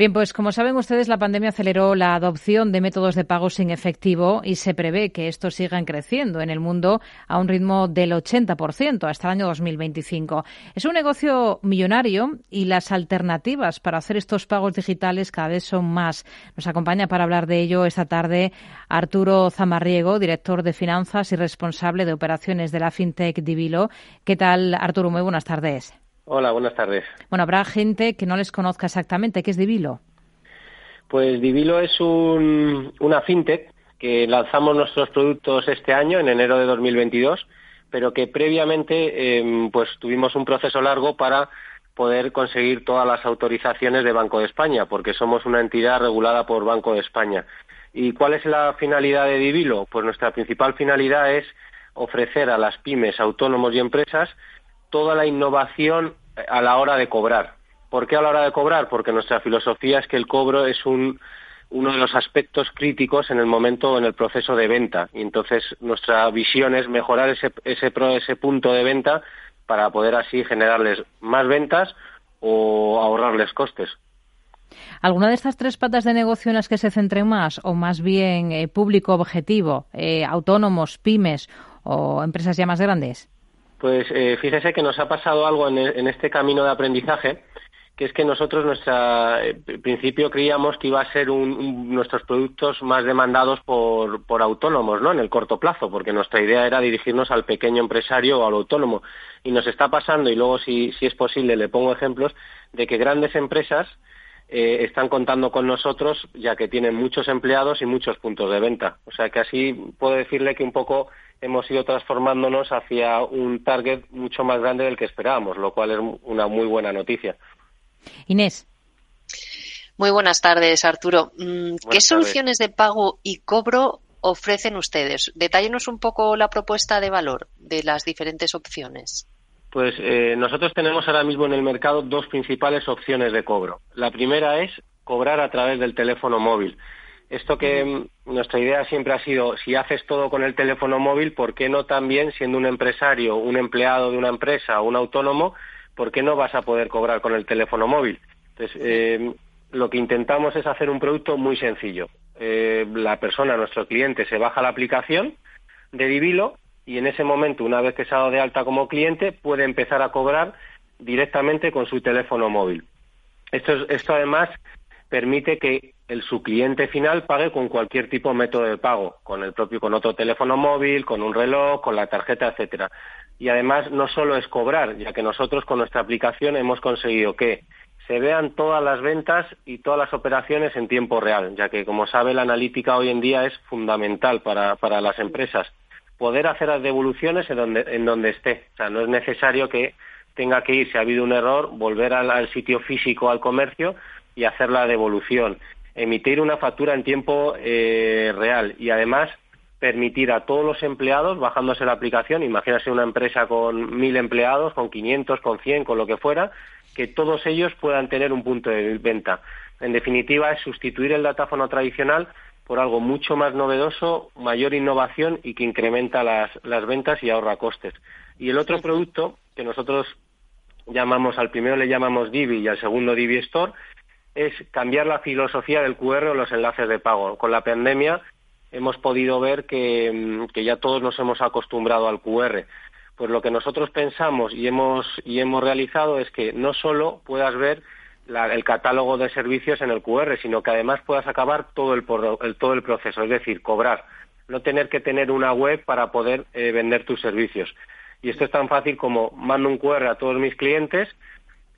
Bien, pues como saben ustedes, la pandemia aceleró la adopción de métodos de pago sin efectivo y se prevé que estos sigan creciendo en el mundo a un ritmo del 80% hasta el año 2025. Es un negocio millonario y las alternativas para hacer estos pagos digitales cada vez son más. Nos acompaña para hablar de ello esta tarde Arturo Zamarriego, director de finanzas y responsable de operaciones de la FinTech Divilo. ¿Qué tal, Arturo? Muy buenas tardes. Hola, buenas tardes. Bueno, habrá gente que no les conozca exactamente. ¿Qué es Divilo? Pues Divilo es una fintech que lanzamos nuestros productos este año, en enero de 2022, pero que previamente em, pues tuvimos un proceso largo para poder conseguir todas las autorizaciones de Banco de España, porque somos una entidad regulada por Banco de España. ¿Y cuál es la finalidad de Divilo? Pues nuestra principal finalidad es ofrecer a las pymes, autónomos y empresas toda la innovación a la hora de cobrar. ¿Por qué a la hora de cobrar? Porque nuestra filosofía es que el cobro es un, uno de los aspectos críticos en el momento, en el proceso de venta. Y entonces nuestra visión es mejorar ese, ese, ese punto de venta para poder así generarles más ventas o ahorrarles costes. ¿Alguna de estas tres patas de negocio en las que se centre más o más bien eh, público objetivo, eh, autónomos, pymes o empresas ya más grandes? Pues eh, fíjese que nos ha pasado algo en, este camino de aprendizaje, que es que nosotros, nuestra eh, principio, creíamos que iba a ser un, nuestros productos más demandados por, por, autónomos, ¿no? En el corto plazo, porque nuestra idea era dirigirnos al pequeño empresario o al autónomo. Y nos está pasando, y luego, si, si es posible, le pongo ejemplos, de que grandes empresas eh, están contando con nosotros, ya que tienen muchos empleados y muchos puntos de venta. O sea que así puedo decirle que un poco hemos ido transformándonos hacia un target mucho más grande del que esperábamos, lo cual es una muy buena noticia. Inés. Muy buenas tardes, Arturo. Mm, ¿Qué soluciones de pago y cobro ofrecen ustedes? Detállenos un poco la propuesta de valor de las diferentes opciones. Pues eh, nosotros tenemos ahora mismo en el mercado dos principales opciones de cobro. La primera es cobrar a través del teléfono móvil. Esto que mm, nuestra idea siempre ha sido, si haces todo con el teléfono móvil, ¿por qué no también, siendo un empresario, un empleado de una empresa o un autónomo, ¿por qué no vas a poder cobrar con el teléfono móvil? Entonces, eh, lo que intentamos es hacer un producto muy sencillo. Eh, la persona, nuestro cliente, se baja la aplicación de Divilo y en ese momento, una vez que se ha dado de alta como cliente, puede empezar a cobrar directamente con su teléfono móvil. Esto, esto además permite que el, su cliente final pague con cualquier tipo de método de pago, con el propio, con otro teléfono móvil, con un reloj, con la tarjeta, etcétera. Y además no solo es cobrar, ya que nosotros con nuestra aplicación hemos conseguido que se vean todas las ventas y todas las operaciones en tiempo real, ya que como sabe la analítica hoy en día es fundamental para, para las empresas. Poder hacer las devoluciones en donde, en donde esté. O sea, no es necesario que tenga que ir, si ha habido un error, volver al, sitio físico, al comercio y hacer la devolución emitir una factura en tiempo eh, real y además permitir a todos los empleados, bajándose la aplicación, imagínese una empresa con mil empleados, con 500, con 100, con lo que fuera, que todos ellos puedan tener un punto de venta. En definitiva, es sustituir el datáfono tradicional por algo mucho más novedoso, mayor innovación y que incrementa las, las ventas y ahorra costes. Y el otro producto que nosotros llamamos, al primero le llamamos Divi y al segundo Divi Store, es cambiar la filosofía del QR o los enlaces de pago. Con la pandemia hemos podido ver que, mm, que, ya todos nos hemos acostumbrado al QR. Pues lo que nosotros pensamos y hemos, y hemos realizado es que no solo puedas ver el catálogo de servicios en el QR, sino que además puedas acabar todo el, todo el proceso, es decir, cobrar. No tener que tener una web para poder eh, vender tus servicios. Y esto es tan fácil como mando un QR a todos mis clientes,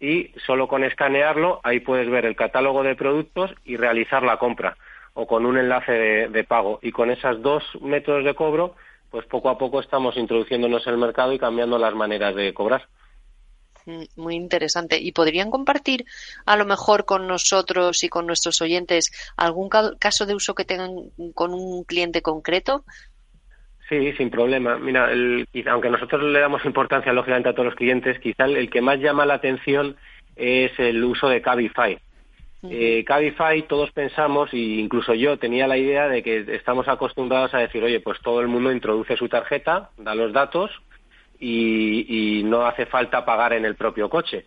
y solo con escanearlo ahí puedes ver el catálogo de productos y realizar la compra o con un enlace de, pago. Y con esos dos métodos de cobro, pues poco a poco estamos introduciéndonos en el mercado y cambiando las maneras de cobrar. Mm, muy interesante. ¿Y podrían compartir a lo mejor con nosotros y con nuestros oyentes algún caso de uso que tengan con un cliente concreto? Sí, sin problema. Mira, el, aunque nosotros le damos importancia, lógicamente, a todos los clientes, quizá el, que más llama la atención es el uso de Cabify. Eh, Cabify, todos pensamos, e incluso yo tenía la idea de que estamos acostumbrados a decir, oye, pues todo el mundo introduce su tarjeta, da los datos y, y no hace falta pagar en el propio coche.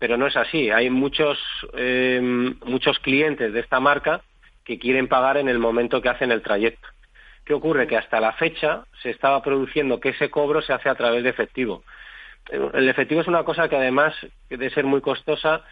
pero no es así. Hay muchos, eh, muchos clientes de esta marca que quieren pagar en el momento que hacen el trayecto. ¿Qué ocurre? Que hasta la fecha se estaba produciendo que ese cobro se hace a través de efectivo. El efectivo es una cosa que además de ser muy costosa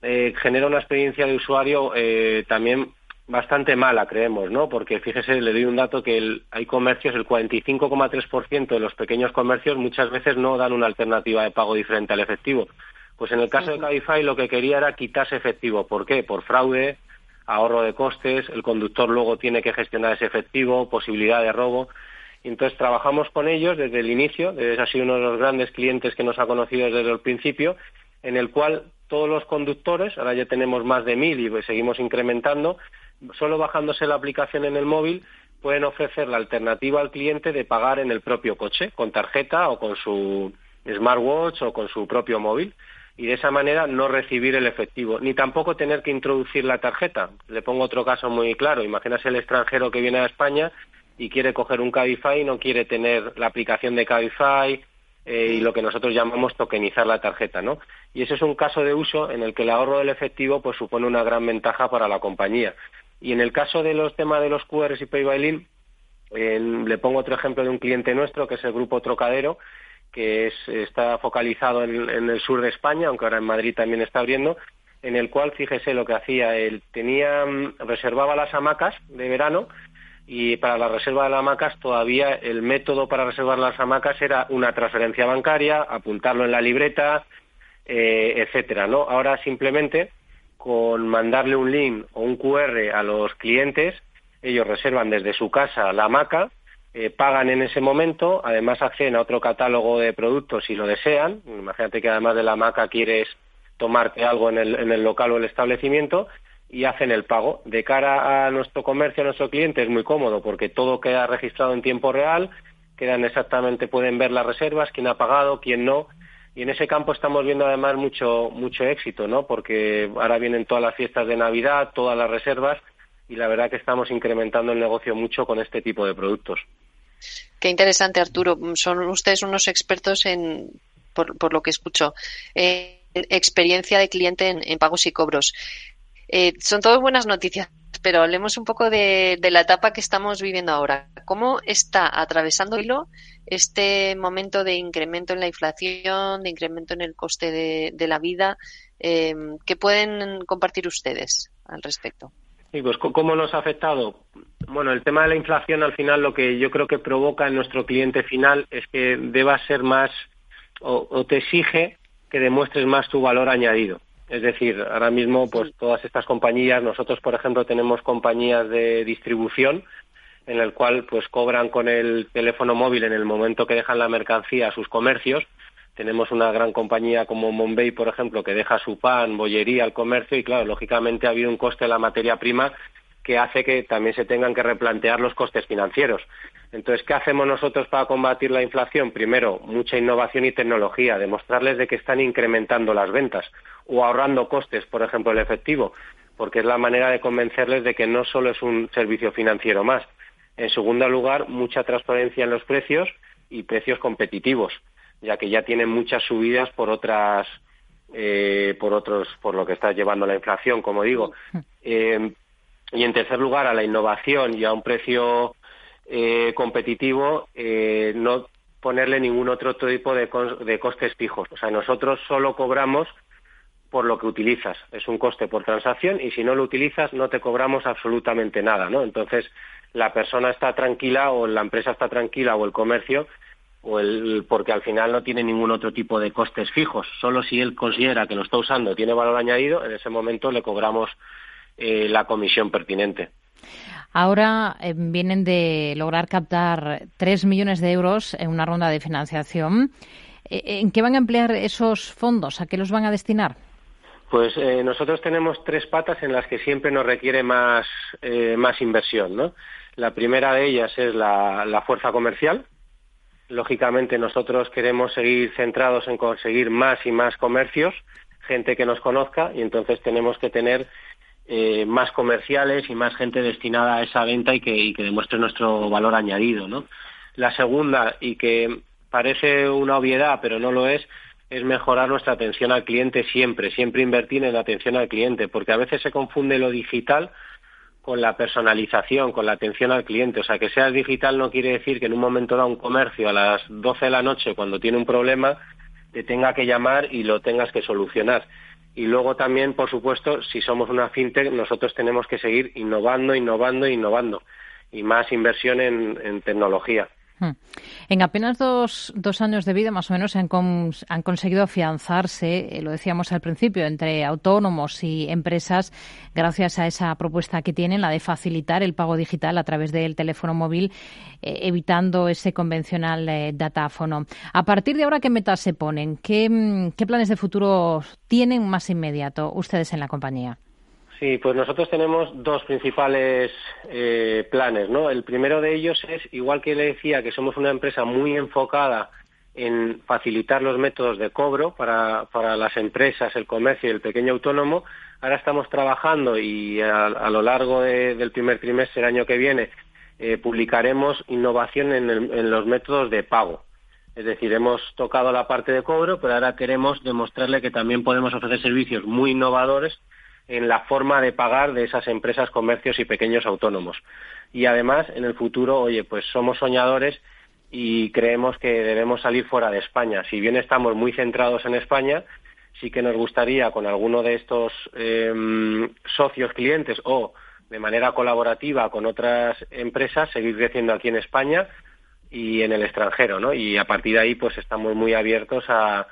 eh, genera una experiencia de usuario eh, también bastante mala, creemos, ¿no? Porque fíjese, le doy un dato que hay comercios, el 45,3% de los pequeños comercios muchas veces no dan una alternativa de pago diferente al efectivo. Pues en el caso de Cabify lo que quería era quitarse efectivo. ¿Por qué? Por fraude, ahorro de costes, el conductor luego tiene que gestionar ese efectivo, posibilidad de robo. Entonces trabajamos con ellos desde el inicio, es así uno de los grandes clientes que nos ha conocido desde el principio, en el cual todos los conductores, ahora ya tenemos más de mil y seguimos incrementando, solo bajándose la aplicación en el móvil pueden ofrecer la alternativa al cliente de pagar en el propio coche, con tarjeta o con su smartwatch o con su propio móvil y de esa manera no recibir el efectivo, ni tampoco tener que introducir la tarjeta. Le pongo otro caso muy claro. Imagínese el extranjero que viene a España y quiere coger un Cabify y no quiere tener la aplicación de Cabify eh, y lo que nosotros llamamos tokenizar la tarjeta, ¿no? Y ese es un caso de uso en el que el ahorro del efectivo pues supone una gran ventaja para la compañía. Y en el caso de los temas de los QRs y Pay le pongo otro ejemplo de un cliente nuestro que es el grupo Trocadero, que está focalizado en, el sur de España, aunque ahora en Madrid también está abriendo, en el cual, fíjese lo que hacía, él tenía, mm, reservaba las hamacas de verano y para la reserva de las hamacas todavía el método para reservar las hamacas era una transferencia bancaria, apuntarlo en la libreta, eh, etcétera, ¿no? Ahora simplemente con mandarle un link o un QR a los clientes, ellos reservan desde su casa la hamaca, eh, pagan en ese momento, además acceden a otro catálogo de productos si lo desean. Imagínate que además de la maca quieres tomarte algo en el, en el local o el establecimiento y hacen el pago. De cara a nuestro comercio, a nuestro cliente, es muy cómodo porque todo queda registrado en tiempo real, quedan exactamente, pueden ver las reservas, quién ha pagado, quién no. Y en ese campo estamos viendo además mucho, mucho éxito, ¿no? Porque ahora vienen todas las fiestas de Navidad, todas las reservas, y la verdad que estamos incrementando el negocio mucho con este tipo de productos. Qué interesante, Arturo. Son ustedes unos expertos en, por, lo que escucho, en experiencia de cliente en, pagos y cobros. Eh, son todas buenas noticias, pero hablemos un poco de, la etapa que estamos viviendo ahora. ¿Cómo está atravesando hilo este momento de incremento en la inflación, de incremento en el coste de, la vida? Eh, ¿Qué pueden compartir ustedes al respecto? Sí, pues ¿cómo nos ha afectado? Bueno, el tema de la inflación al final lo que yo creo que provoca en nuestro cliente final es que deba ser más o, te exige que demuestres más tu valor añadido. Es decir, ahora mismo, pues todas estas compañías, nosotros, por ejemplo, tenemos compañías de distribución en el cual pues cobran con el teléfono móvil en el momento que dejan la mercancía a sus comercios tenemos una gran compañía como Monbey, por ejemplo, que deja su pan, bollería al comercio y, claro, lógicamente ha habido un coste de la materia prima que hace que también se tengan que replantear los costes financieros. Entonces, ¿qué hacemos nosotros para combatir la inflación? Primero, mucha innovación y tecnología, demostrarles de que están incrementando las ventas o ahorrando costes, por ejemplo, el efectivo, porque es la manera de convencerles de que no solo es un servicio financiero más. En segundo lugar, mucha transparencia en los precios y precios competitivos ya que ya tienen muchas subidas por otras eh, por otros por lo que está llevando la inflación como digo. Eh, y en tercer lugar a la innovación y a un precio eh, competitivo no ponerle ningún otro tipo de, de costes fijos. O sea nosotros solo cobramos por lo que utilizas. Es un coste por transacción y si no lo utilizas no te cobramos absolutamente nada no entonces la persona está tranquila o la empresa está tranquila o el comercio o el, porque al final no tiene ningún otro tipo de costes fijos. Solo si él considera que lo está usando tiene valor añadido, en ese momento le cobramos eh, la comisión pertinente. Ahora eh, vienen de lograr captar 3 millones de euros en una ronda de financiación. Eh, ¿En qué van a emplear esos fondos? ¿A qué los van a destinar? Pues nosotros tenemos tres patas en las que siempre nos requiere más, más inversión. ¿no? La primera de ellas es la fuerza comercial, Lógicamente nosotros queremos seguir centrados en conseguir más y más comercios, gente que nos conozca y entonces tenemos que tener eh, más comerciales y más gente destinada a esa venta y que, demuestre nuestro valor añadido. ¿no? La segunda, y que parece una obviedad pero no lo es, es mejorar nuestra atención al cliente siempre, siempre invertir en la atención al cliente, porque a veces se confunde lo digital con la personalización, con la atención al cliente. O sea, que seas digital no quiere decir que en un momento da un comercio a las 12 de la noche, cuando tiene un problema, te tenga que llamar y lo tengas que solucionar. Y luego también, por supuesto, si somos una fintech, nosotros tenemos que seguir innovando, innovando, innovando. Y más inversión en tecnología. En apenas dos, dos, años de vida, más o menos, han, han conseguido afianzarse, eh, lo decíamos al principio, entre autónomos y empresas, gracias a esa propuesta que tienen, la de facilitar el pago digital a través del teléfono móvil, eh, evitando ese convencional eh, datáfono. A partir de ahora, ¿qué metas se ponen? ¿Qué, mm, ¿Qué planes de futuro tienen más inmediato ustedes en la compañía? Sí, pues nosotros tenemos dos principales eh, planes, ¿no? El primero de ellos es, igual que le decía, que somos una empresa muy enfocada en facilitar los métodos de cobro para, para las empresas, el comercio y el pequeño autónomo. Ahora estamos trabajando y a, lo largo del primer trimestre del año que viene eh, publicaremos innovación en, en los métodos de pago. Es decir, hemos tocado la parte de cobro, pero ahora queremos demostrarle que también podemos ofrecer servicios muy innovadores en la forma de pagar de esas empresas, comercios y pequeños autónomos. Y además, en el futuro, oye, pues somos soñadores y creemos que debemos salir fuera de España. Si bien estamos muy centrados en España, sí que nos gustaría con alguno de estos em, socios clientes o de manera colaborativa con otras empresas seguir creciendo aquí en España y en el extranjero, ¿no? Y a partir de ahí, pues estamos muy abiertos a,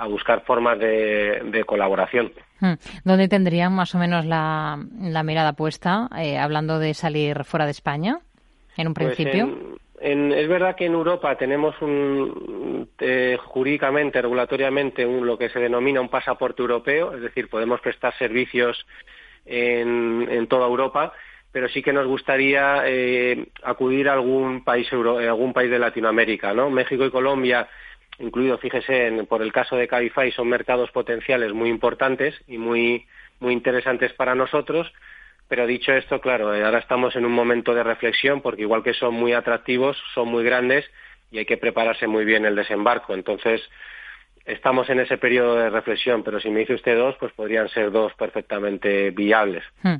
a buscar formas de, colaboración. Hmm. ¿Dónde tendrían más o menos la, mirada puesta, eh, hablando de salir fuera de España, en un pues principio? es verdad que en Europa tenemos un, eh, jurídicamente, regulatoriamente, un, lo que se denomina un pasaporte europeo, es decir, podemos prestar servicios en, toda Europa, pero sí que nos gustaría eh, acudir a algún país, euro, algún país de Latinoamérica, ¿no? México y Colombia incluido, fíjese, en, por el caso de Cabify, son mercados potenciales muy importantes y muy, muy interesantes para nosotros. Pero dicho esto, claro, eh, ahora estamos en un momento de reflexión porque igual que son muy atractivos, son muy grandes y hay que prepararse muy bien el desembarco. Entonces, estamos en ese periodo de reflexión, pero si me dice usted dos, pues podrían ser dos perfectamente viables. Hmm.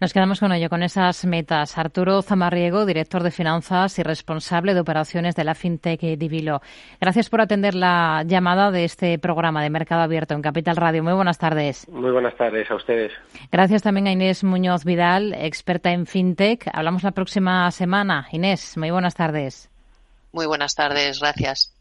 Nos quedamos con ello, con esas metas. Arturo Zamarriego, director de finanzas y responsable de operaciones de la FinTech Divilo. Gracias por atender la llamada de este programa de Mercado Abierto en Capital Radio. Muy buenas tardes. Muy buenas tardes a ustedes. Gracias también a Inés Muñoz Vidal, experta en FinTech. Hablamos la próxima semana. Inés, muy buenas tardes. Muy buenas tardes, gracias.